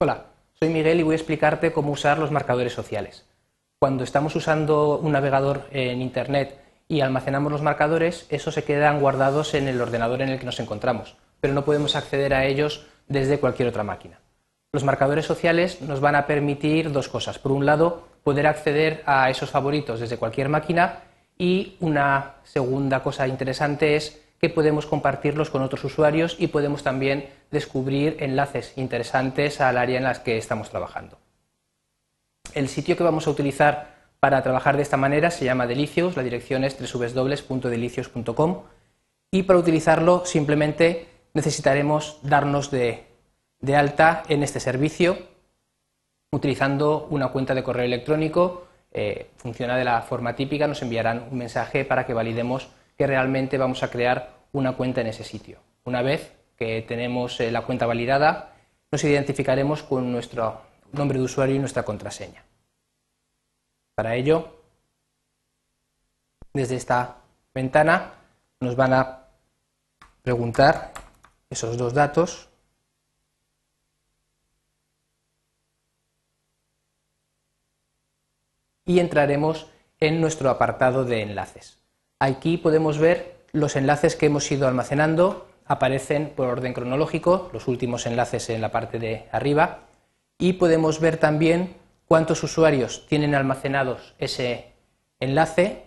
Hola, soy Miguel y voy a explicarte cómo usar los marcadores sociales. Cuando estamos usando un navegador en Internet y almacenamos los marcadores, esos se quedan guardados en el ordenador en el que nos encontramos, pero no podemos acceder a ellos desde cualquier otra máquina. Los marcadores sociales nos van a permitir dos cosas. Por un lado, poder acceder a esos favoritos desde cualquier máquina y una segunda cosa interesante es que podemos compartirlos con otros usuarios y podemos también descubrir enlaces interesantes al área en las que estamos trabajando. El sitio que vamos a utilizar para trabajar de esta manera se llama Delicios, la dirección es www.delicios.com y para utilizarlo simplemente necesitaremos darnos de, de alta en este servicio utilizando una cuenta de correo electrónico, eh, funciona de la forma típica, nos enviarán un mensaje para que validemos que realmente vamos a crear una cuenta en ese sitio. Una vez que tenemos eh, la cuenta validada, nos identificaremos con nuestro nombre de usuario y nuestra contraseña. Para ello, desde esta ventana nos van a preguntar esos dos datos y entraremos en nuestro apartado de enlaces. Aquí podemos ver los enlaces que hemos ido almacenando, aparecen por orden cronológico, los últimos enlaces en la parte de arriba, y podemos ver también cuántos usuarios tienen almacenados ese enlace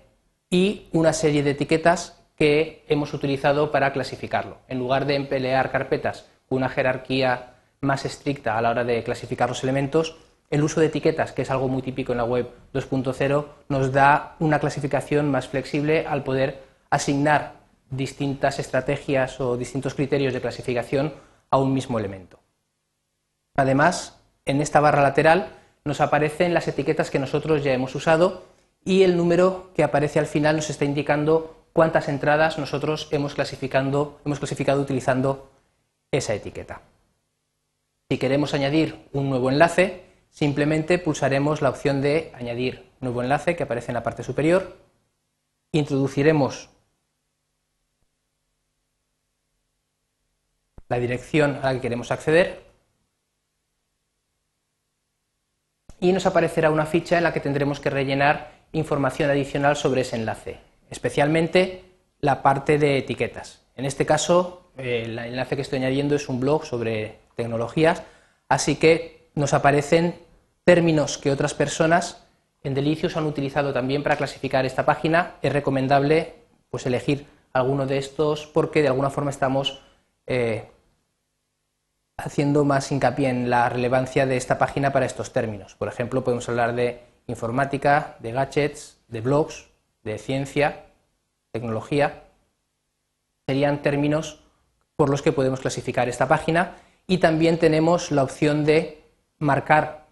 y una serie de etiquetas que hemos utilizado para clasificarlo. En lugar de emplear carpetas una jerarquía más estricta a la hora de clasificar los elementos, el uso de etiquetas, que es algo muy típico en la web 2.0, nos da una clasificación más flexible al poder asignar distintas estrategias o distintos criterios de clasificación a un mismo elemento. Además, en esta barra lateral nos aparecen las etiquetas que nosotros ya hemos usado y el número que aparece al final nos está indicando cuántas entradas nosotros hemos, hemos clasificado utilizando esa etiqueta. Si queremos añadir un nuevo enlace, simplemente pulsaremos la opción de añadir nuevo enlace que aparece en la parte superior, introduciremos la dirección a la que queremos acceder y nos aparecerá una ficha en la que tendremos que rellenar información adicional sobre ese enlace, especialmente la parte de etiquetas. En este caso, el enlace que estoy añadiendo es un blog sobre tecnologías, así que nos aparecen términos que otras personas en Delicios han utilizado también para clasificar esta página. Es recomendable pues, elegir alguno de estos porque de alguna forma estamos eh, haciendo más hincapié en la relevancia de esta página para estos términos. Por ejemplo, podemos hablar de informática, de gadgets, de blogs, de ciencia, tecnología. Serían términos por los que podemos clasificar esta página y también tenemos la opción de marcar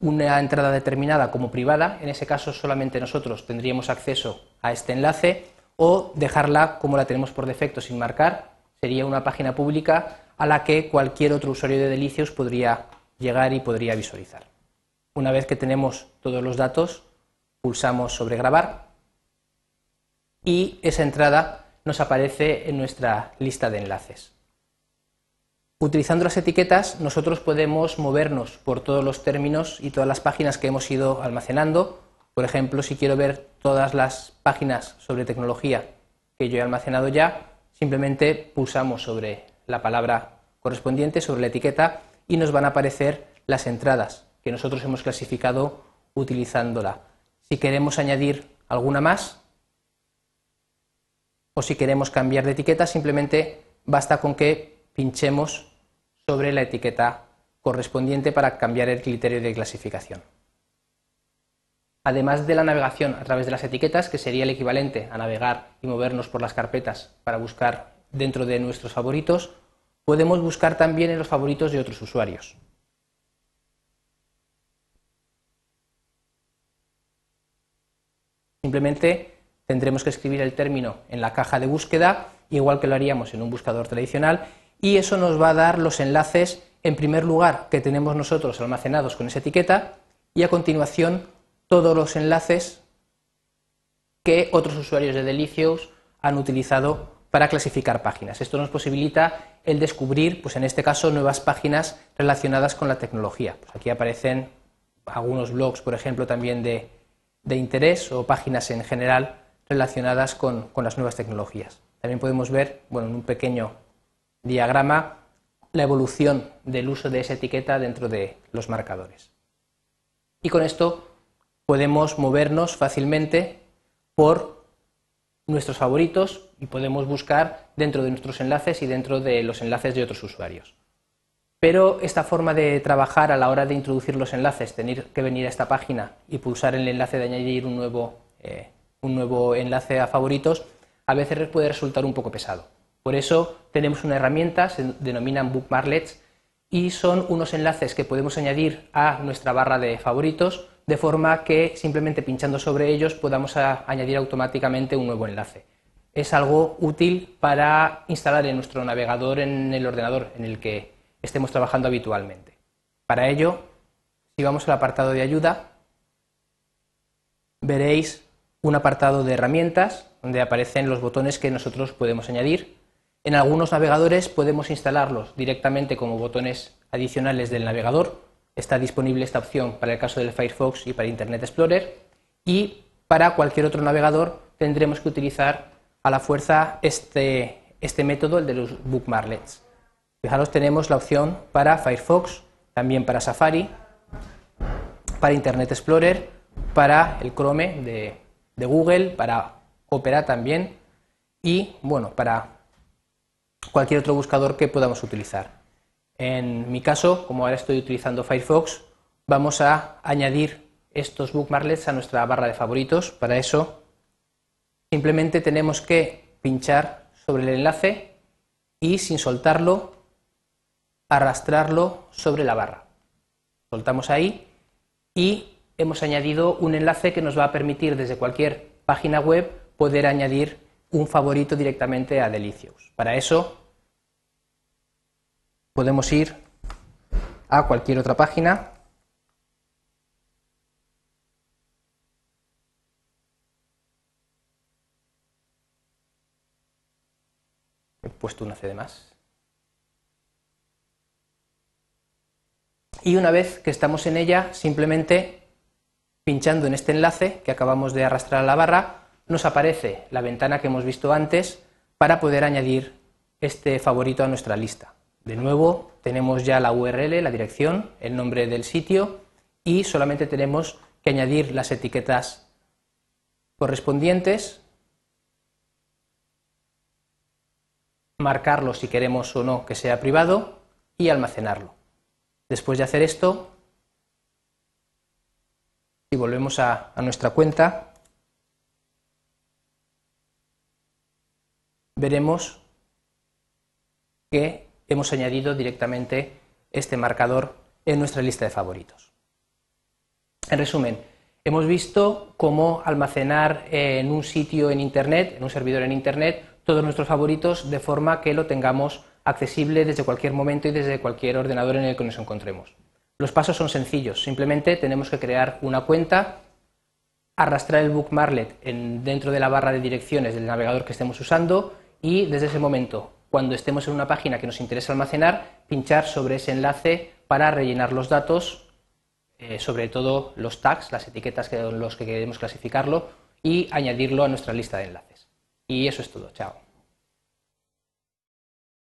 una entrada determinada como privada, en ese caso solamente nosotros tendríamos acceso a este enlace, o dejarla como la tenemos por defecto sin marcar, sería una página pública a la que cualquier otro usuario de Delicios podría llegar y podría visualizar. Una vez que tenemos todos los datos, pulsamos sobre grabar y esa entrada nos aparece en nuestra lista de enlaces. Utilizando las etiquetas, nosotros podemos movernos por todos los términos y todas las páginas que hemos ido almacenando. Por ejemplo, si quiero ver todas las páginas sobre tecnología que yo he almacenado ya, simplemente pulsamos sobre la palabra correspondiente, sobre la etiqueta, y nos van a aparecer las entradas que nosotros hemos clasificado utilizándola. Si queremos añadir alguna más, o si queremos cambiar de etiqueta, simplemente basta con que pinchemos sobre la etiqueta correspondiente para cambiar el criterio de clasificación. Además de la navegación a través de las etiquetas, que sería el equivalente a navegar y movernos por las carpetas para buscar dentro de nuestros favoritos, podemos buscar también en los favoritos de otros usuarios. Simplemente tendremos que escribir el término en la caja de búsqueda, igual que lo haríamos en un buscador tradicional, y eso nos va a dar los enlaces, en primer lugar, que tenemos nosotros almacenados con esa etiqueta y a continuación todos los enlaces que otros usuarios de Delicious han utilizado para clasificar páginas. Esto nos posibilita el descubrir, pues en este caso, nuevas páginas relacionadas con la tecnología. Pues aquí aparecen algunos blogs, por ejemplo, también de, interés o páginas en general relacionadas con, con, las nuevas tecnologías. También podemos ver, bueno, en un pequeño diagrama, la evolución del uso de esa etiqueta dentro de los marcadores. Y con esto podemos movernos fácilmente por nuestros favoritos y podemos buscar dentro de nuestros enlaces y dentro de los enlaces de otros usuarios. Pero esta forma de trabajar a la hora de introducir los enlaces, tener que venir a esta página y pulsar el enlace de añadir un nuevo, eh, un nuevo enlace a favoritos, a veces puede resultar un poco pesado. Por eso tenemos una herramienta, se denominan bookmarklets, y son unos enlaces que podemos añadir a nuestra barra de favoritos de forma que simplemente pinchando sobre ellos podamos añadir automáticamente un nuevo enlace. Es algo útil para instalar en nuestro navegador en el ordenador en el que estemos trabajando habitualmente. Para ello, si vamos al apartado de ayuda, veréis un apartado de herramientas donde aparecen los botones que nosotros podemos añadir. En algunos navegadores podemos instalarlos directamente como botones adicionales del navegador. Está disponible esta opción para el caso del Firefox y para Internet Explorer. Y para cualquier otro navegador tendremos que utilizar a la fuerza este, este método, el de los bookmarklets. Fijaros, tenemos la opción para Firefox, también para Safari, para Internet Explorer, para el Chrome de, de Google, para Opera también y, bueno, para cualquier otro buscador que podamos utilizar. En mi caso, como ahora estoy utilizando Firefox, vamos a añadir estos bookmarklets a nuestra barra de favoritos. Para eso, simplemente tenemos que pinchar sobre el enlace y sin soltarlo arrastrarlo sobre la barra. Soltamos ahí y hemos añadido un enlace que nos va a permitir desde cualquier página web poder añadir un favorito directamente a Delicious. Para eso podemos ir a cualquier otra página he puesto una C de más y una vez que estamos en ella, simplemente pinchando en este enlace que acabamos de arrastrar a la barra, nos aparece la ventana que hemos visto antes para poder añadir este favorito a nuestra lista. De nuevo, tenemos ya la URL, la dirección, el nombre del sitio y solamente tenemos que añadir las etiquetas correspondientes, marcarlo si queremos o no que sea privado y almacenarlo. Después de hacer esto, si volvemos a, nuestra cuenta, veremos que hemos añadido directamente este marcador en nuestra lista de favoritos. En resumen, hemos visto cómo almacenar en un sitio en Internet, en un servidor en Internet, todos nuestros favoritos de forma que lo tengamos accesible desde cualquier momento y desde cualquier ordenador en el que nos encontremos. Los pasos son sencillos, simplemente tenemos que crear una cuenta, arrastrar el bookmarklet dentro de la barra de direcciones del navegador que estemos usando y desde ese momento, cuando estemos en una página que nos interesa almacenar, pinchar sobre ese enlace para rellenar los datos, eh, sobre todo los tags, las etiquetas que, los que queremos clasificarlo y añadirlo a nuestra lista de enlaces. Y eso es todo. Chao.